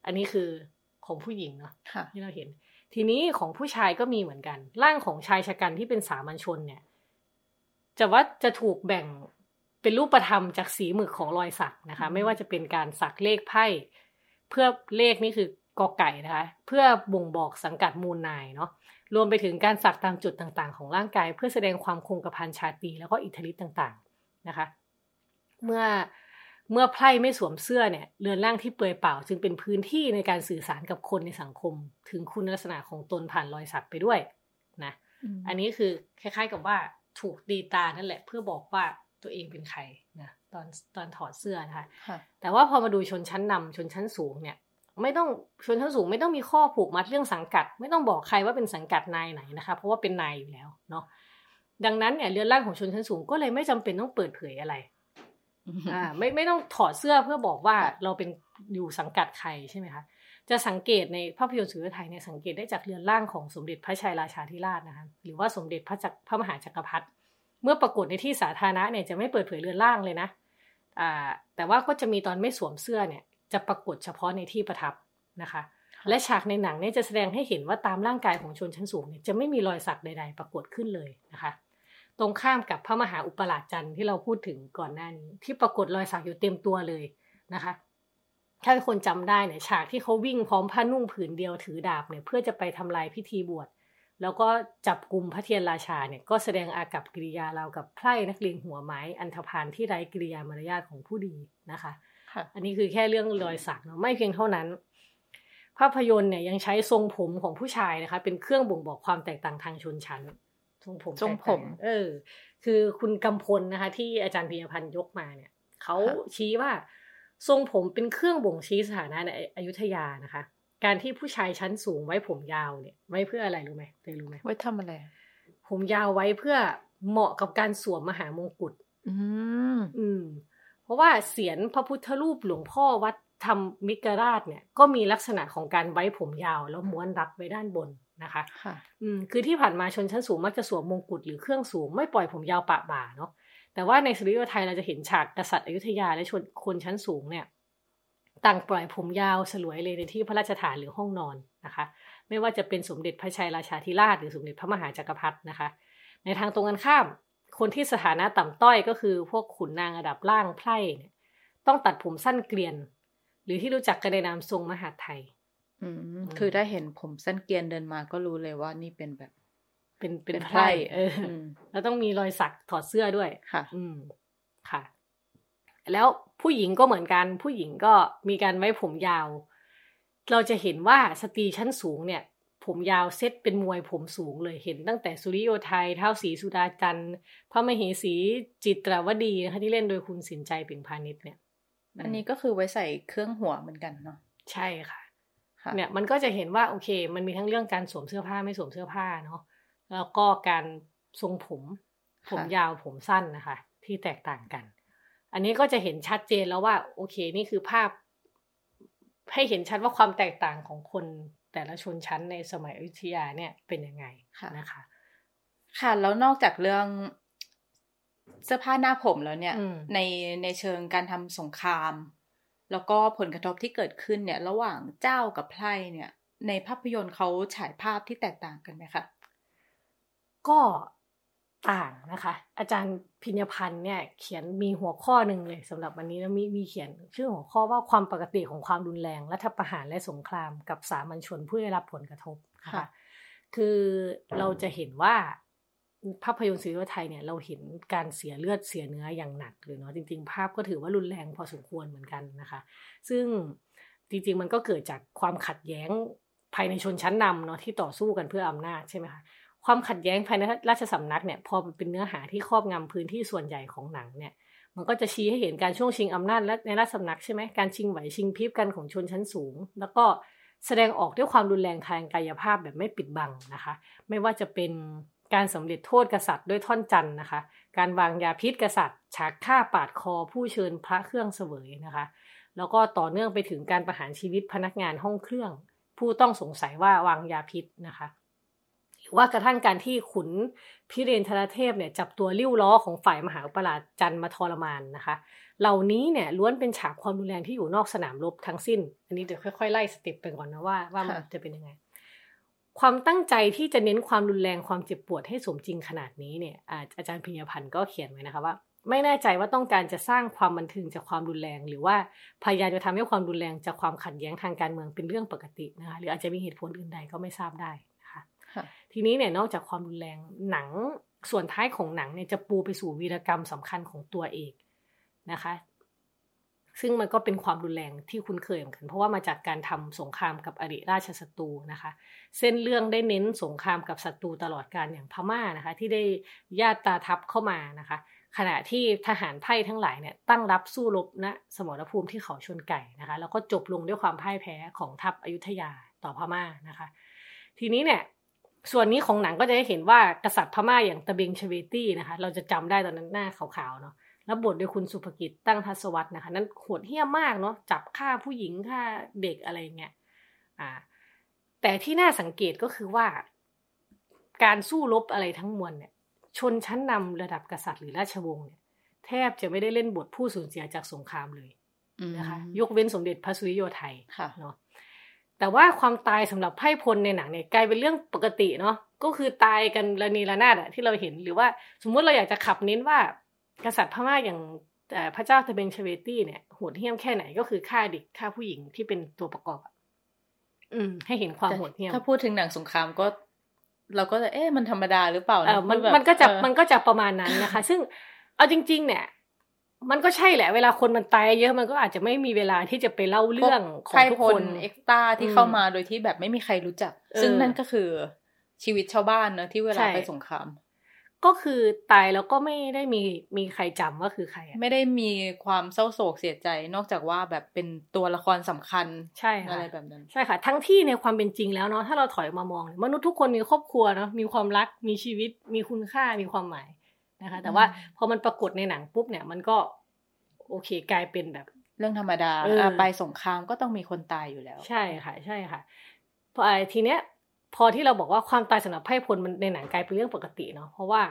อันนี้คือของผู้หญิงเนาะค่ะที่เราเห็น ทีนี้ของผู้ชายก็มีเหมือนกัน ร่างของชายชะกันที่เป็นสามัญชนเนี่ย จะว่าจะถูกแบ่งเป็นรูปธรรมจากสีหมึกของรอยสักนะคะ ไม่ว่าจะเป็นการสักเลขไพ่เพื่อเลขนี่คือกอไก่นะคะ เพื่อบ่งบอกสังกัดมูลนายเนาะรวมไปถึงการสักตามจุดต่างๆ ของร่างกาย เพื่อแสดงความคงกระพันชาตรีแล้วก็อิทธิฤทธิ์ต่างๆนะคะ เมื่อเมื่อไพร่ไม่สวมเสื้อเนี่ยเรือนร่างที่เปลือยเปล่า จึงเป็นพื้นที่ในการสื่อสารกับคนในสังคม ถึงคุณลักษณะของตนผ่านรอยสักไปด้วยนะอันนี้คือคล้ายๆกับว่าถูกตีตานั่นแหละ เพื่อบอกว่าตัวเองเป็นใครนะตอนตอนถอดเสื้อนะคะค่ะแต่ว่าพอมาดูชนชั้นนำชนชั้นสูงเนี่ยไม่ต้องชนชั้นสูงไม่ต้องมีข้อผูกมัดเรื่องสังกัด ไม่ต้องบอกใครว่าเป็นสังกัดนายไหนนะคะ เพราะว่าเป็นนายอยู่แล้วเนาะดังนั้นเนี่ยเรือนร่างของชนชั้นสูงก็เลยไม่จำเป็นต้องเปิดเผยอะไร อ่าไม่ไม่ต้องถอดเสื้อเพื่อบอกว่าค่ะเราเป็นอยู่สังกัดใครใช่ไหมคะจะสังเกตในภาพยนตร์สุริโยไทยเนี่ยสังเกตได้จากเรือนร่างของสมเด็จพระชัยราชาธิราชนะคะหรือว่าสมเด็จพระจักรพระมหาจักรพรรดิเมื่อปรากฏในที่สาธารณะเนี่ยจะไม่เปิดเผยเรือนร่างเลยนะอ่าแต่ว่าก็จะมีตอนไม่สวมเสื้อเนี่ย จะปรากฏเฉพาะในที่ประทับนะคะ และฉากในหนังเนี่ยจะแสดงให้เห็นว่าตามร่างกายของชนชั้นสูงเนี่ยจะไม่มีรอยสักใด ๆ ปรากฏขึ้นเลยนะคะ ตรงข้ามกับพระมหาอุปราชจันทร์ที่เราพูดถึงก่อนหน้านี้ ที่ปรากฏรอยสักอยู่เต็มตัวเลยนะคะ ถ้าคนจำได้เนี่ยฉากที่เขาวิ่งพร้อมผ้านุ่งผืนเดียวถือดาบเนี่ยเพื่อจะไปทำลายพิธีบวชแล้วก็จับกลุ่มพระเทียนราชาเนี่ยก็แสดงอากับกิริยาราวกับไพร่นักเลงหัวไม้อันธพาลที่ไร้กิริยามารยาทของผู้ดีนะคะค่ะอันนี้คือแค่เรื่องรอยสักเนาะไม่เพียงเท่านั้น ภาพยนตร์เนี่ยยังใช้ทรงผมของผู้ชายนะคะ เป็นเครื่องบ่งบอกความแตกต่างทางชนชั้น ทรงผมทรงผมแตกต่างเออ คือคุณกำพลนะคะ ที่อาจารย์พิยพันธ์ยกมาเนี่ยเขาชี้ว่า ทรงผมเป็นเครื่องบ่งชี้สถานะในอยุธยานะคะ การที่ผู้ชายชั้นสูงไว้ผมยาวเนี่ย ไว้เพื่ออะไรรู้ไหมเคยรู้ไหมไว้ทำอะไร ผมยาวไว้เพื่อเหมาะกับการสวมมหามงกุฎอืมอืม เพราะว่าเสียนพระพุทธรูปหลวงพ่อวัดธรรมมิกราชเนี่ย ก็มีลักษณะของการไว้ผมยาวแล้วม้วนรัดไว้ด้านบน นะคะค่ะอืมคือที่ผ่านมาชนชั้นสูงมักจะสวมมงกุฎหรือเครื่องสูงไม่ปล่อยผมยาวปะบ่าเนาะแต่ว่าในสตูดิโอไทยเราจะเห็นฉากกษัตริย์อยุธยาและชนคนชั้นสูงเนี่ย ต่างปล่อยผมยาวสลวยเลยในที่พระราชฐานหรือห้องนอนนะคะ ไม่ว่าจะเป็นสมเด็จพระชัยราชาธิราชหรือสมเด็จพระมหาจักรพรรดินะคะ ในทางตรงกันข้าม คนที่สถานะต่ำต้อยก็คือพวกขุนนางระดับล่างไพร่เนี่ยต้องตัดผมสั้นเกลียน หรือที่รู้จักกันในนามทรงมหาดไทยอืม คือถ้าเห็นผมสั้นเกรียนเดินมาก็รู้เลยว่านี่เป็นแบบ เป็นเป็นเป็นไพร่ไพร่เอออมแล้วต้องมีรอยสักถอดเสื้อด้วยค่ะ อืมค่ะ แล้วผู้หญิงก็เหมือนกัน ผู้หญิงก็มีการไว้ผมยาว เราจะเห็นว่าสตรีชั้นสูงเนี่ย ผมยาวเซตเป็นมวยผมสูงเลยเห็นตั้งแต่สุริโยไทยเท้าสีสุดาจันทร์พระมเหสีจิตรวดีนะคะที่เล่นโดยคุณสินใจปิ่นพาณิชย์เนี่ย อันนี้ก็คือไว้ใส่เครื่องหัวเหมือนกันเนาะใช่ค่ะค่ะ เนี่ยมันก็จะเห็นว่าโอเค มันมีทั้งเรื่องการสวมเสื้อผ้าไม่สวมเสื้อผ้าเนาะแล้วก็การทรงผม ผมยาวผมสั้นนะคะ ที่แตกต่างกัน อันนี้ก็จะเห็นชัดเจนแล้วว่า โอเค นี่คือภาพ ให้เห็นชัดว่าความแตกต่างของคนแต่ละชนชั้นในสมัยอยุธยาเนี่ยเป็นยังไงค่ะนะคะ ค่ะแล้วนอกจากเรื่องเสื้อผ้าหน้าผมแล้วเนี่ยอืมในในเชิงการทำสงคราม แล้วก็ผลกระทบที่เกิดขึ้นเนี่ยระหว่างเจ้ากับไพร่เนี่ยในภาพยนตร์เขาฉายภาพที่แตกต่างกันไหมคะ ก็ต่างนะคะ อาจารย์พิญญพันธ์เนี่ยเขียนมีหัวข้อหนึ่งเลยสำหรับวันนี้แล้วมีมีเขียนชื่อหัวข้อว่าความปกติของความรุนแรงรัฐประหารและสงครามกับสามัญชนผู้ได้รับผลกระทบนะคะค่ะ คือเราจะเห็นว่า ภาพยนตร์ซีรีส์ไทยเนี่ยเราเห็นการเสียเลือดเสียเนื้ออย่างหนักเลยเนาะจริงๆ ภาพก็ถือว่ารุนแรงพอสมควรเหมือนกันนะคะ ซึ่งจริงๆมันก็เกิดจากความขัดแย้งภายในชนชั้นนำเนาะที่ต่อสู้กันเพื่ออำนาจใช่ไหมคะความขัดแย้งภายในราชสำนักเนี่ยพอเป็นเนื้อหาที่ครอบงำพื้นที่ส่วนใหญ่ของหนังเนี่ยมันก็จะชี้ให้เห็นการช่วงชิงอำนาจและในราชสำนักใช่ไหมการชิงไหวชิงพริบกันของชนชั้นสูง แล้วก็แสดงออกด้วยความรุนแรงทางกายภาพแบบไม่ปิดบังนะคะ ไม่ว่าจะเป็น การสำเร็จโทษกษัตริย์ด้วยท่อนจันทร์นะคะ การวางยาพิษกษัตริย์ฉากฆ่าปาดคอผู้เชิญพระเครื่องเสวยนะคะ แล้วก็ต่อเนื่องไปถึงการประหารชีวิตพนักงานห้องเครื่อง ผู้ต้องสงสัยว่าวางยาพิษนะคะหรือว่ากระทั่งการที่ขุนพิเรนทรเทพเนี่ยจับตัวริ้วล้อของฝ่ายมหาอุปราชจันทร์มาทรมานนะคะ เหล่านี้เนี่ยล้วนเป็นฉากความรุนแรงที่อยู่นอกสนามรบทั้งสิ้น อันนี้เดี๋ยวค่อยๆไล่สเต็ปไปก่อนนะว่าว่ามันค่ะจะเป็นยังไง ความตั้งใจที่จะเน้นความรุนแรงความเจ็บปวดให้สมจริงขนาดนี้เนี่ยอาจารย์พิญญพันธ์ก็เขียนไว้นะคะว่า ไม่แน่ใจว่าต้องการจะสร้างความบันเทิงจากความรุนแรง หรือว่าพยายามจะทำให้ความรุนแรงจากความขัดแย้งทางการเมืองเป็นเรื่องปกตินะคะหรืออาจจะมีเหตุผลอื่นใดก็ไม่ทราบได้นะคะทีนี้เนี่ยนอกจากความรุนแรงหนังส่วนท้ายของหนังเนี่ยจะปูไปสู่วีรกรรมสำคัญของตัวเอกนะคะ ซึ่งมันก็เป็นความรุนแรงที่คุ้นเคยเหมือนกัน เพราะว่ามาจากการทำสงครามกับอริราชศัตรูนะคะ เส้นเรื่องได้เน้นสงครามกับศัตรูตลอดการอย่างพม่านะคะ ที่ได้ญาติตาทัพเข้ามานะคะ ขณะที่ทหารไพ่ทั้งหลายเนี่ยตั้งรับสู้รบณสมรภูมิที่เขาชนไก่นะคะ แล้วก็จบลงด้วยความพ่ายแพ้ของทัพอยุธยาต่อพม่านะคะ ทีนี้เนี่ยส่วนนี้ของหนังก็จะได้เห็นว่ากษัตริย์พม่าอย่างตะเบงชเวตี้นะคะ เราจะจำได้ตอนนั้นหน้าขาวๆเนาะ แล้วบทโดยคุณสุภกิจตั้งทัศวัตรนะคะ นั้นโหดเหี้ยมมากเนาะจับฆ่าผู้หญิงฆ่าเด็กอะไรเงี้ยอ่า แต่ที่น่าสังเกตก็คือว่า การสู้รบอะไรทั้งมวลเนี่ย ชนชั้นนำระดับกษัตริย์หรือราชวงศ์เนี่ยแทบจะไม่ได้เล่นบทผู้สูญเสียจากสงครามเลยนะคะยกเว้นสมเด็จพระสุริโยไทยค่ะเนาะแต่ว่าความตายสำหรับไพร่พลในหนังเนี่ยกลายเป็นเรื่องปกติเนาะก็คือตายกันระนีระนาดอะที่เราเห็นหรือว่าสมมุติเราอยากจะขับเน้นว่า กษัตริย์พม่าอย่างเอ่อพระเจ้าตะเบงชเวตี้เนี่ยโหดเหี้ยมแค่ไหนก็คือฆ่าเด็กฆ่าผู้หญิงที่เป็นตัวประกอบอะอืม ให้เห็นความโหดเหี้ยมถ้าพูดถึงหนังสงครามก็ เราก็จะเอ๊ะมันธรรมดาหรือเปล่าเออมันแบบมันก็จะเออมันก็จะประมาณนั้นนะคะ ซึ่งเอาจริง ๆ เนี่ยมันก็ใช่แหละ เวลาคนมันตายเยอะมันก็อาจจะไม่มีเวลาที่จะไปเล่าเรื่องของไพร่พลทุกคน extra ที่อืมเข้ามาโดยที่แบบไม่มีใครรู้จักเออซึ่งนั่นก็คือชีวิตชาวบ้านเนอะที่เวลาใช่ไปสงคราม ก็คือตายแล้วก็ไม่ได้มีมีใครจำว่าคือใครอะไม่ได้มีความเศร้าโศกเสียใจ นอกจากว่าแบบเป็นตัวละครสำคัญใช่ค่ะอะไรแบบนั้นใช่ค่ะ ทั้งที่ในความเป็นจริงแล้วเนาะถ้าเราถอยมามองเนี่ยมนุษย์ทุกคนมีครอบครัวเนาะมีความรักมีชีวิต มีคุณค่ามีความหมายนะคะ แต่ว่าอืมพอมันปรากฏในหนังปุ๊บเนี่ย มันก็ โอเคกลายเป็นแบบ เรื่องธรรมดาเอออะไปสงครามก็ต้องมีคนตายอยู่แล้ว ใช่ค่ะ ใช่ค่ะพอไอ้ทีเนี้ย พอที่เราบอกว่าความตายสำหรับไพ่พลมันในหนังกลายเป็นเรื่องปกติเนาะเพราะว่า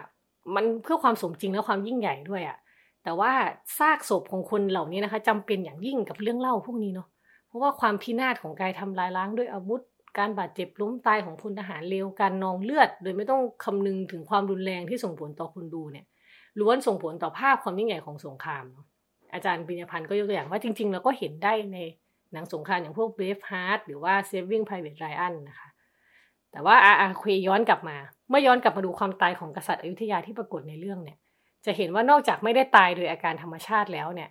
มันเพื่อความสมจริงและความยิ่งใหญ่ด้วยอะแต่ว่าซากศพของคนเหล่านี้นะคะจำเป็นอย่างยิ่งกับเรื่องเล่าพวกนี้เนาะเพราะว่าความพินาศของการทำลายล้างด้วยอาวุธ การบาดเจ็บล้มตายของพลทหารเลวการนองเลือด โดยไม่ต้องคำนึงถึงความรุนแรงที่ส่งผลต่อคนดูเนี่ยล้วนส่งผลต่อภาพความยิ่งใหญ่ของสงครามเนาะอาจารย์ปิญญพันธ์ก็ยกตัวอย่างว่าจริงๆเราก็เห็นได้ในหนังสงครามอย่างพวก Braveheart หรือว่า Saving Private Ryan นะคะ แต่ว่าอาอาคุยย้อนกลับมา เมื่อย้อนกลับมาดูความตายของกษัตริย์อยุธยาที่ปรากฏในเรื่องเนี่ย จะเห็นว่านอกจากไม่ได้ตายโดยอาการธรรมชาติแล้วเนี่ย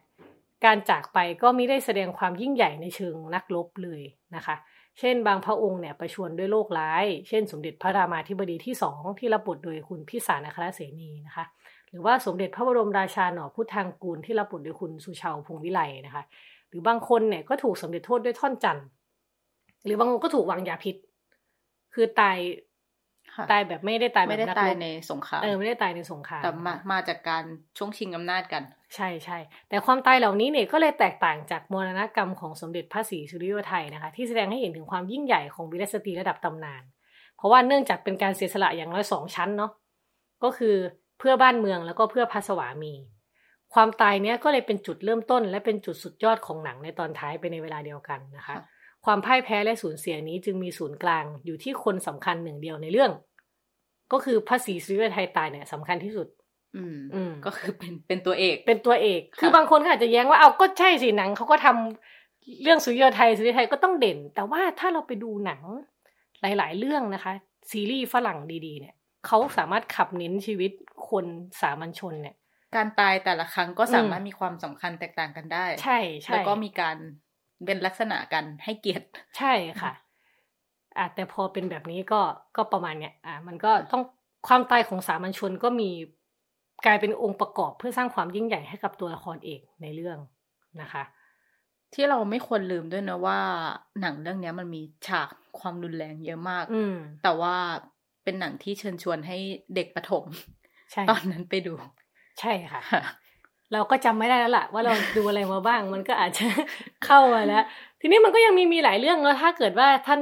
การจากไปก็ไม่ได้แสดงความยิ่งใหญ่ในเชิงนักรบเลยนะคะ เช่น บางพระองค์เนี่ยประชวรด้วยโรคร้าย เช่น สมเด็จพระรามาธิบดีที่สองที่รับบทโดยคุณพิสารอัครเสนีนะคะ หรือว่าสมเด็จพระบรมราชาหนอพุทธังกูลที่รับบทโดยคุณสุชาวพงวิไลนะคะ หรือบางคนเนี่ยก็ถูกสมเด็จโทษด้วยท่อนจันทร์หรือบางคนก็ถูกวางยาพิษ คือตายค่ะตายแบบไม่ได้ตายแบบไม่ได้นักตายรบในสงครามเออไม่ได้ตายในสงครามแต่มามาจากการช่วงชิงอำนาจกัน ใช่ใช่แต่ความตายเหล่านี้เนี่ยก็เลยแตกต่างจากมรณกรรมของสมเด็จพระศรีสุริโยไทยนะคะที่แสดงให้เห็นถึงความยิ่งใหญ่ของวีรสตรีระดับตำนาน เพราะว่าเนื่องจากเป็นการเสียสละอย่างน้อยสองชั้นเนาะก็คือเพื่อบ้านเมืองแล้วก็เพื่อพระสวามี ความตายเนี้ยก็เลยเป็นจุดเริ่มต้น และเป็นจุดสุดยอดของหนังในตอนท้ายไปในเวลาเดียวกันนะคะค่ะ ความพ่ายแพ้และสูญเสียนี้จึงมีศูนย์กลางอยู่ที่คนสำคัญหนึ่งเดียวในเรื่อง ก็คือพระศรีสุริโยไทยตายเนี่ยสำคัญที่สุดอืมอืมก็คือเป็นเป็นตัวเอก เป็นตัวเอกค่ะคือบางคนก็อาจจะแย้งว่าเอาก็ใช่สิหนังเขาก็ทำเรื่องสุริโยไทยสุริโยไทยก็ต้องเด่น แต่ว่าถ้าเราไปดูหนังหลาย ๆ เรื่องนะคะ ซีรีส์ฝรั่งดีๆ เนี่ยเขาสามารถขับเน้นชีวิตคนสามัญชนเนี่ย การตายแต่ละครั้งก็สามารถอืมมีความสำคัญแตกต่างกันได้ ใช่ใช่แล้วก็มีการ เป็นลักษณะกันให้เกียรติ ใช่ค่ะอะแต่พอเป็นแบบนี้ก็ก็ประมาณเนี้ยอะมันก็ต้องความตายของสามัญชนก็มีกลายเป็นองค์ประกอบเพื่อสร้างความยิ่งใหญ่ให้กับตัวละครเอกในเรื่องนะคะ ที่เราไม่ควรลืมด้วยนะว่า หนังเรื่องเนี้ยมันมีฉากความรุนแรงเยอะมาก อืมแต่ว่าเป็นหนังที่เชิญชวนให้เด็กประถมใช่ตอนนั้นไปดู ใช่ค่ะ เราก็จำไม่ได้แล้วล่ะว่าเราดูอะไรมาบ้าง มันก็อาจจะเข้ามาแล้ว ทีนี้มันก็ยังมีมีหลายเรื่องแล้วถ้าเกิดว่าท่าน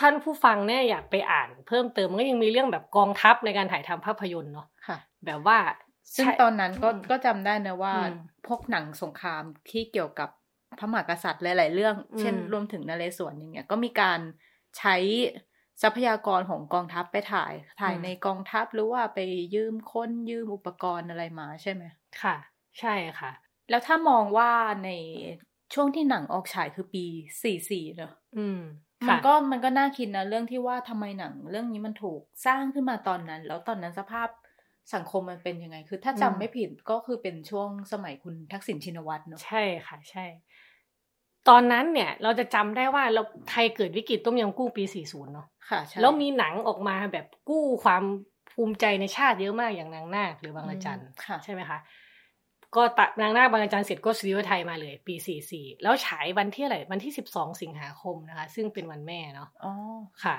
ท่านผู้ฟังเนี่ยอยากไปอ่านเพิ่มเติมมันก็ยังมีเรื่องแบบกองทัพในการถ่ายทำภาพยนตร์เนาะค่ะแบบว่าซึ่งใช่ตอนนั้นก็อืมก็จำได้นะว่าอืมพวกหนังสงครามที่เกี่ยวกับพระมหากษัตริย์หลาย ๆ เรื่องอืมเช่น รวมถึงนเรศวรอย่างเงี้ยก็มีการใช้ทรัพยากรของกองทัพไปถ่ายถ่ายในกองทัพหรือว่าไปยืมคนยืมอุปกรณ์อะไรมาใช่ไหมค่ะ ใช่ค่ะ แล้วถ้ามองว่าในช่วงที่หนังออกฉายคือปี44เนอะอืมมันค่ะก็มันก็น่าคิดนะเรื่องที่ว่าทำไมหนัง เรื่องนี้มันถูกสร้างขึ้นมาตอนนั้น แล้วตอนนั้นสภาพสังคมมันเป็นยังไง คือถ้าจำอืมไม่ผิดก็คือเป็นช่วงสมัยคุณทักษิณชินวัตรเนอะใช่ค่ะ ใช่ ตอนนั้นเนี่ย เราจะจำได้ว่าเราไทยเกิดวิกฤตต้มยำกุ้งปี 40 เนาะค่ะใช่แล้วมีหนังออกมาแบบกู้ความภูมิใจในชาติเยอะมากอย่างนางนาคหรือบางระจันอืมค่ะใช่ไหมคะ ก็ตะนางนาคบางระจันเสร็จก็สุริโยไทยมาเลย ปี44แล้วฉายวันที่อะไรวันที่12สิงหาคมนะคะ ซึ่งเป็นวันแม่เนาะอ๋อค่ะ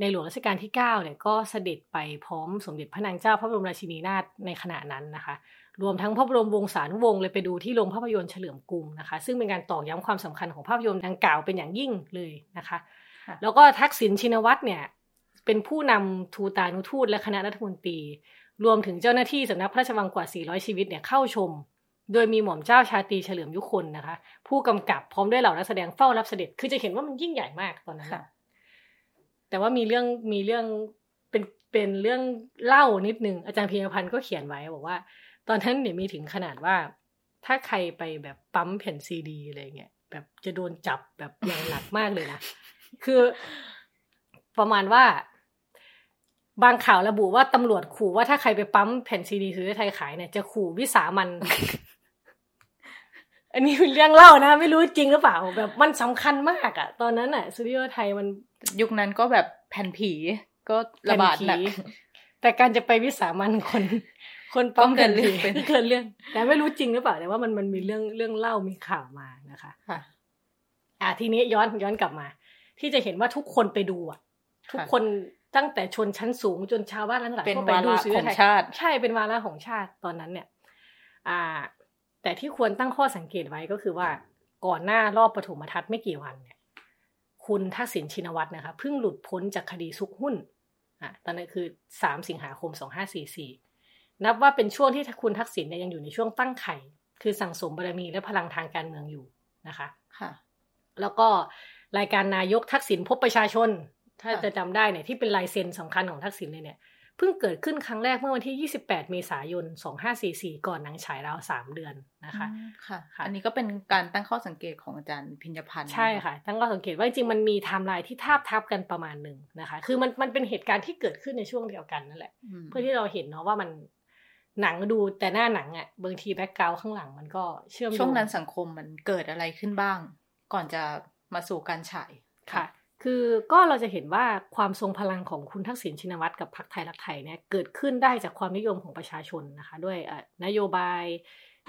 ในหลวงรัชกาลที่9เนี่ยก็เสด็จไปพร้อมสมเด็จพระนางเจ้าพระบรมราชินีนาถในขณะนั้นนะคะ รวมทั้งพระบรมวงศานุวงศ์เลยไปดูที่โรงภาพยนตร์เฉลิมกรุงนะคะ ซึ่งเป็นการตอกย้ำความสำคัญของภาพยนตร์ดังกล่าวเป็นอย่างยิ่งเลยนะคะค่ะแล้วก็ทักษิณชินวัตรเนี่ยเป็นผู้นำทูตานุทูตและคณะรัฐมนตรี รวมถึงเจ้าหน้าที่สำนักพระราชวังกว่า 400 ชีวิตเนี่ยเข้าชม โดยมีหม่อมเจ้าชาตรีเฉลิมยุคนนะคะ ผู้กำกับพร้อมด้วยเหล่านักแสดงเฝ้ารับเสด็จ คือจะเห็นว่ามันยิ่งใหญ่มากตอนนั้นค่ะแต่ว่ามีเรื่องมีเรื่องเป็นเป็นเรื่องเล่านิดนึงอาจารย์พีรพันธ์ก็เขียนไว้บอกว่า ตอนนั้นเนี่ยมีถึงขนาดว่า ถ้าใครไปแบบปั๊มแผ่นซีดีอะไรเงี้ยแบบจะโดนจับแบบอย่างหนักมากเลยนะคือประมาณว่า บางข่าวระบุว่าตำรวจขู่ว่าถ้าใครไปปั๊มแผ่นซีดีซื้อไทยขายเนี่ยจะขู่วิสามัน อันนี้เป็นเรื่องเล่านะ ไม่รู้จริงหรือเปล่าแบบมันสำคัญมากอะตอนนั้นอะซูดิโอไทยมันยุคนั้นก็แบบแผ่นผีก็ระบาดหนักแผ่นผีแต่การจะไปวิสามันคน คนก็ปั๊มเกิแผ่นนเรื่ผีองไปเกินเรื่อง แต่ไม่รู้จริงหรือเปล่าแต่ว่ามันมันมีเรื่องเรื่องเล่ามีข่าวมานะคะค่ะอะทีนี้ย้อนย้อนกลับมา ที่จะเห็นว่าทุกคนไปดูอะทุกคน ตั้งแต่ชนชั้นสูงจนชาวบ้านทั้งหลายเป็นก็ไปวาดูระซื้อของไทยชาติ ใช่เป็นวาระของชาติตอนนั้นเนี่ย อ่า แต่ที่ควรตั้งข้อสังเกตไว้ก็คือว่าก่อนหน้ารอบปฐมทัศน์ไม่กี่วันเนี่ย คุณทักษิณชินวัตรนะคะเพิ่งหลุดพ้นจากคดีซุกหุ้นอะตอนนั้นคือสามสิงหาคมสองห้าสี่สี่นับว่าเป็นช่วงที่คุณทักษิณเนี่ยยังอยู่ในช่วงตั้งไข่ คือสั่งสมบารมีและพลังทางการเมืองอยู่นะคะ ค่ะ แล้วก็รายการนายกทักษิณพบประชาชน ถ้าค่ะจะจำได้เนี่ยที่เป็นลายเซ็นสำคัญของทักษิณเลยเนี่ยเพิ่งเกิดขึ้นครั้งแรกเมื่อวันที่ 28 เมษายน 2544 ก่อนหนังฉายราว3 เดือนนะคะอืมค่ะค่ะ อันนี้ก็เป็นการตั้งข้อสังเกตของอาจารย์ภิญญพันธุ์ ใช่ค่ะ ตั้งข้อสังเกตว่าจริงๆมันมีไทม์ไลน์ที่ทาบทับกันประมาณหนึ่งนะคะ คือมันมันเป็นเหตุการณ์ที่เกิดขึ้นในช่วงเดียวกันนั่นแหละอืมเพื่อที่เราเห็นเนาะว่ามันหนังดูแต่หน้าหนังอะ่ะบางที background ข้างหลังมันก็เชื่อมโยงช่วงนั้นสังคมมันเกิดอะไรขึ้นบ้าง ก่อนจะมาสู่การฉายค่ะ คือก็เราจะเห็นว่าความทรงพลังของคุณทักษิณชินวัตรกับพรรคไทยรักไทยเนี่ยเกิดขึ้นได้จากความนิยมของประชาชนนะคะด้วยนโยบาย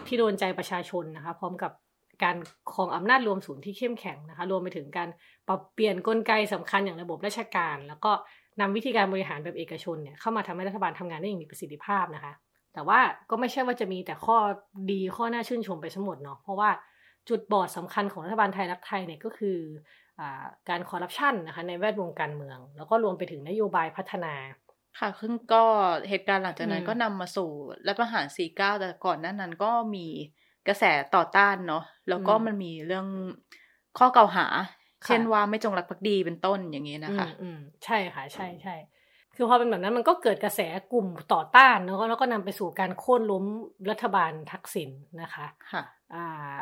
ที่โดนใจประชาชนนะคะพร้อมกับการครองอำนาจรวมศูนย์ที่เข้มแข็งนะคะรวมไปถึงการปรับเปลี่ยนกลไกสำคัญอย่างระบบราชการ แล้วก็นำวิธีการบริหารแบบเอกชนเนี่ยเข้ามาทำให้รัฐบาลทำงานได้อย่างมีประสิทธิภาพนะคะ แต่ว่าก็ไม่ใช่ว่าจะมีแต่ข้อดีข้อน่าชื่นชมไปทั้งหมดเนาะเพราะว่าจุดบอดสำคัญของรัฐบาลไทยรักไทยเนี่ยก็คือ การคอร์รัปชันนะคะในแวดวงการเมือง แล้วก็รวมไปถึงนโยบายพัฒนา ค่ะซึ่งก็เหตุการณ์หลังจากนั้นอืมก็นำมาสู่รัฐประหาร 49 แต่ก่อนหน้านั้นก็มีกระแสต่อต้านเนาะแล้วก็มันมีเรื่องข้อกล่าวหา เช่นว่าไม่จงรักภักดีเป็นต้นอย่างนี้นะคะอืมอืมใช่ค่ะใช่ใช่คือพอเป็นแบบนั้นมันก็เกิดกระแสกลุ่มต่อต้านเนอะแล้วก็นำไปสู่การโค่นล้มรัฐบาลทักษิณนะคะ ค่ะ อ่า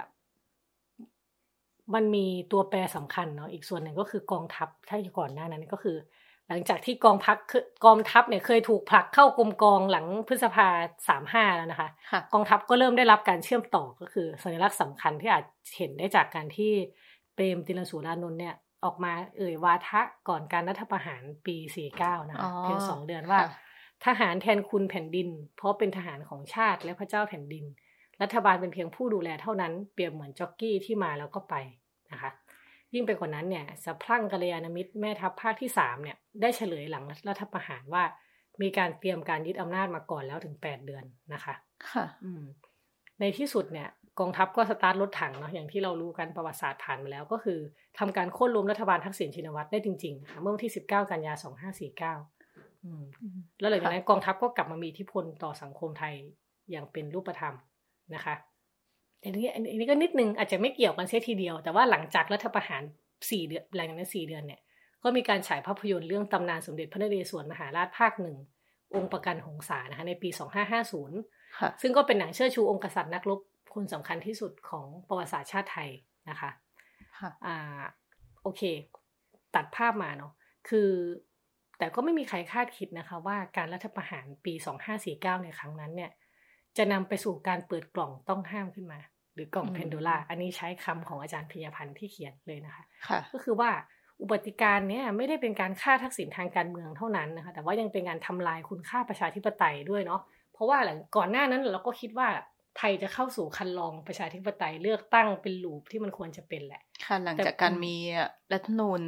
มันมีตัวแปรสำคัญเนาะอีกส่วนหนึ่งก็คือกองทัพถ้าก่อนหน้านั้นก็คือ หลังจากที่กองพักกองทัพเนี่ยเคยถูกผลักเข้ากรมกองหลังพฤษภาสามห้าแล้วนะคะค่ะกองทัพก็เริ่มได้รับการเชื่อมต่อก็คือ สัญลักษณ์สำคัญที่อาจเห็นได้จากการที่เปรมติลสูรานนท์เนี่ยออกมาเอ่ยวาทะก่อนการรัฐประหารปี49นะคะอ๋อเพียงสองเดือนว่าค่ะทหารแทนคุณแผ่นดิน เพราะเป็นทหารของชาติและพระเจ้าแผ่นดิน รัฐบาลเป็นเพียงผู้ดูแลเท่านั้นเปรียบเหมือนจ็อกกี้ที่มาแล้วก็ไปนะคะยิ่งไปกว่านั้นเนี่ยสะพรั่งกัลยาณมิตรแม่ทัพภาคที่สามเนี่ยได้เฉลยหลังรัฐประหารว่า มีการเตรียมการยึดอำนาจมาก่อนแล้วถึง 8 เดือนนะคะ ค่ะอืมในที่สุดเนี่ยกองทัพก็สตาร์ทรถถังเนาะอย่างที่เรารู้กันประวัติศาสตร์ผ่านมาแล้วก็คือทำการโค่นล้มรัฐบาลทักษิณชินวัตรได้จริงๆนะคะเมื่อวันที่ 19 กันยา 2549อืมแล้วหลังจากนั้นกองทัพก็กลับมามีอิทธิพลต่อสังคมไทยอย่างเป็นรูปธรรม นะคะอันนี้อันนี้ก็นิดนึงอาจจะไม่เกี่ยวกันเสียทีเดียว แต่ว่าหลังจากรัฐประหารสี่เดือนหลังจากนั้นสี่เดือนเนี่ยก็มีการฉายภาพยนตร์เรื่องตำนานสมเด็จพระนเรศวรมหาราชภาคหนึ่งองค์ประกันหงสานะคะในปี 2550ค่ะซึ่งก็เป็นหนังเชิดชูองค์กษัตริย์นักรบคนสำคัญที่สุดของประวัติศาสตร์ชาติไทยนะคะค่ะอ่าโอเค ตัดภาพมาเนาะคือ แต่ก็ไม่มีใครคาดคิดนะคะ ว่าการรัฐประหารปี 2549 ในครั้งนั้นเนี่ย จะนำไปสู่การเปิดกล่องต้องห้ามขึ้นมา หรือกล่องอืมเพนโดล่าอันนี้ใช้คำของอาจารย์พิยพันธ์ที่เขียนเลยนะคะค่ะก็คือว่าอุบัติการณ์เนี่ยไม่ได้เป็นการฆ่าทักษิณทางการเมืองเท่านั้นนะคะ แต่ว่ายังเป็นการทำลายคุณค่าประชาธิปไตยด้วยเนาะเพราะว่าหลังก่อนหน้านั้นเราก็คิดว่าไทยจะเข้าสู่คันลองประชาธิปไตยเลือกตั้งเป็นลูปที่มันควรจะเป็นแหละ ค่ะหลังแต่จากการมีรัฐธรรมนูญ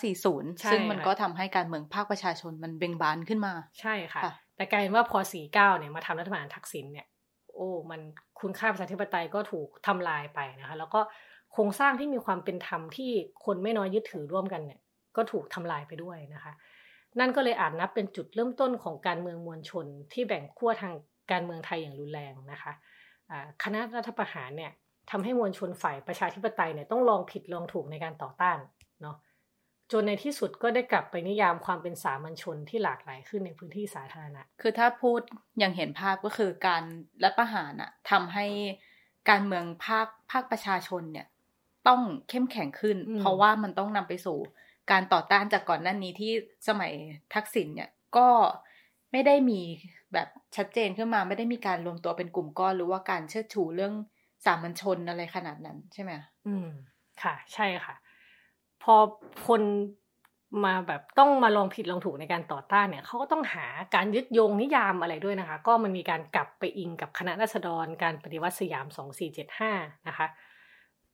2540ใช่ซึ่งมันค่ะก็ทำให้การเมืองภาคประชาชนมันเบ่งบานขึ้นมา ใช่ค่ะค่ะ แต่กลายเป็นว่าพอ 49 เนี่ยมาทำรัฐประหารทักษิณเนี่ยโอ้มันคุณค่าประชาธิปไตยก็ถูกทำลายไปนะคะแล้วก็โครงสร้างที่มีความเป็นธรรมที่คนไม่น้อยยึดถือร่วมกันเนี่ยก็ถูกทำลายไปด้วยนะคะ นั่นก็เลยอาจนับเป็นจุดเริ่มต้นของการเมืองมวลชน ที่แบ่งขั้วทางการเมืองไทยอย่างรุนแรงนะคะคณะรัฐประหารเนี่ยทำให้มวลชนฝ่ายประชาธิปไตยเนี่ยต้องลองผิดลองถูกในการต่อต้าน จนในที่สุดก็ได้กลับไปนิยามความเป็นสามัญชนที่หลากหลายขึ้นในพื้นที่สาธารณะ คือถ้าพูดอย่างเห็นภาพก็คือการรัฐประหารอะทำให้การเมืองภาคภาคประชาชนเนี่ย ต้องเข้มแข็งขึ้นอืมเพราะว่ามันต้องนำไปสู่ การต่อต้านจากก่อนหน้านี้ที่สมัยทักษิณเนี่ยก็ไม่ได้มีแบบชัดเจนขึ้นมาไม่ได้มีการรวมตัวเป็นกลุ่มก้อนหรือว่าการเชิดชูเรื่องสามัญชนอะไรขนาดนั้นใช่ไหมอืม ค่ะ ใช่ค่ะ พอคนมาแบบต้องมาลองผิดลองถูกในการต่อต้านเนี่ยเขาก็ต้องหาการยึดโยงนิยามอะไรด้วยนะคะ ก็มันมีการกลับไปอิงกับคณะราษฎรการปฏิวัติสยาม 2475 นะคะ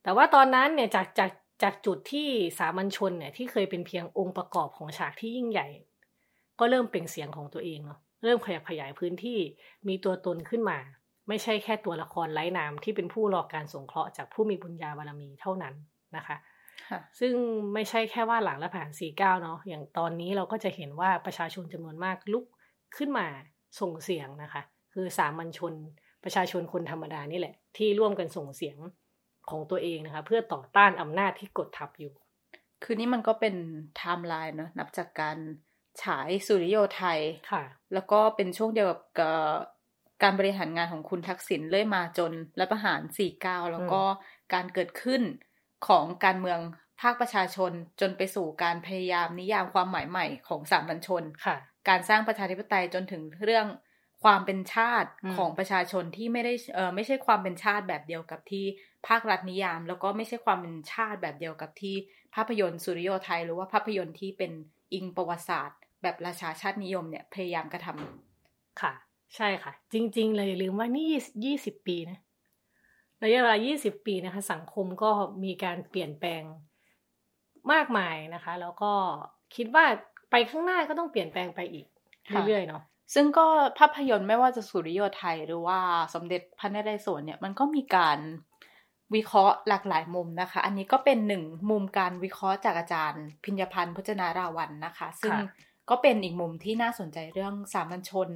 แต่ว่าตอนนั้นเนี่ยจากจากจากจุดที่สามัญชนเนี่ยที่เคยเป็นเพียงองค์ประกอบของฉากที่ยิ่งใหญ่ ก็เริ่มเปล่งเสียงของตัวเองเนาะเริ่มขยับขยายพื้นที่มีตัวตนขึ้นมา ไม่ใช่แค่ตัวละครไร้นามที่เป็นผู้รอการสงเคราะห์จากผู้มีบุญญาบารมีเท่านั้นนะคะค่ะ ซึ่งไม่ใช่แค่ว่าหลังรัฐประหาร 49 เนาะอย่างตอนนี้เราก็จะเห็นว่าประชาชนจำนวนมากลุกขึ้นมาส่งเสียงนะคะ คือสามัญชนประชาชนคนธรรมดานี่แหละ ที่ร่วมกันส่งเสียงของตัวเองนะคะ เพื่อต่อต้านอำนาจที่กดทับอยู่ คือนี่มันก็เป็นไทม์ไลน์เนอะนับจากการฉายสุริโยไทยค่ะ แล้วก็เป็นช่วงเดียวกับเอ่อการบริหารงานของคุณทักษิณเรื่อยมาจนรัฐประหาร 49 แล้วก็การเกิดขึ้นของการเมือง ภาคประชาชนจนไปสู่การพยายามนิยามความหมายใหม่ของสามัญชนค่ะ การสร้างประชาธิปไตยจนถึงเรื่องความเป็นชาติอืมของประชาชนที่ไม่ได้เออไม่ใช่ความเป็นชาติแบบเดียวกับที่ภาครัฐนิยาม แล้วก็ไม่ใช่ความเป็นชาติแบบเดียวกับที่ภาพยนตร์สุริโยไทย หรือว่าภาพยนตร์ที่เป็นอิงประวัติศาสตร์ แบบราชาชาตินิยมเนี่ยพยายามกระทำค่ะ ใช่ค่ะ จริง ๆ เลยอย่าลืมว่านี่ยี่สิบปีนะระยะเวลายี่สิบปีนะคะ สังคมก็มีการเปลี่ยนแปลง มากมายนะคะ แล้วก็คิดว่าไปข้างหน้าก็ต้องเปลี่ยนแปลงไปอีกค่ะเรื่อยๆเนาะซึ่งก็ภาพยนตร์ไม่ว่าจะสุริโยไทยหรือว่าสมเด็จพระนเรศวรเนี่ยมันก็มีการวิเคราะห์หลากหลายมุมนะคะ อันนี้ก็เป็นหนึ่งมุมการวิเคราะห์จากอาจารย์ พิญญพันธ์พจนาราวันนะคะ ซึ่งก็เป็นอีกมุมที่น่าสนใจเรื่องสามัญชน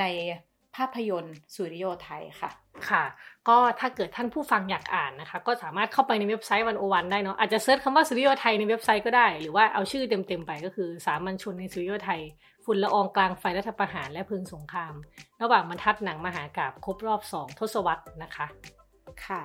ในภาพยนตร์สุริโยไทยค่ะ ค่ะ ก็ถ้าเกิดท่านผู้ฟังอยากอ่านนะคะ ก็สามารถเข้าไปในเว็บไซต์วันโอวันได้เนาะอาจจะเซิร์ชคำว่าสุริโยไทยในเว็บไซต์ก็ได้ หรือว่าเอาชื่อเต็มๆไปก็คือ สามัญชนในสุริโยไทย ฝุ่นละอองกลางไฟรัฐประหารและเพลิงสงคราม ระหว่างบรรทัดหนังมหากาพย์ครบรอบสองทศวรรษนะคะ ค่ะ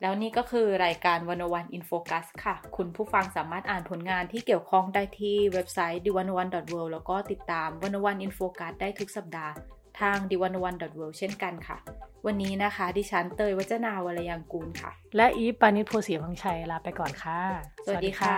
แล้วนี่ก็คือรายการ One-O-One In Focus ค่ะ คุณผู้ฟังสามารถอ่านผลงานที่เกี่ยวข้องได้ที่เว็บไซต์ d 1 1 w o r l d แล้วก็ติดตาม One-O-One In Focus ได้ทุกสัปดาห์ ทาง d 1 1 w o r l d เช่นกันค่ะ วันนี้นะคะ ดิฉันเตย วจนาวรรลยางกูร ค่ะ และอีฟปาณิส โพธิ์ศรีวังชัยลาไปก่อนค่ะ สวัสดีค่ะ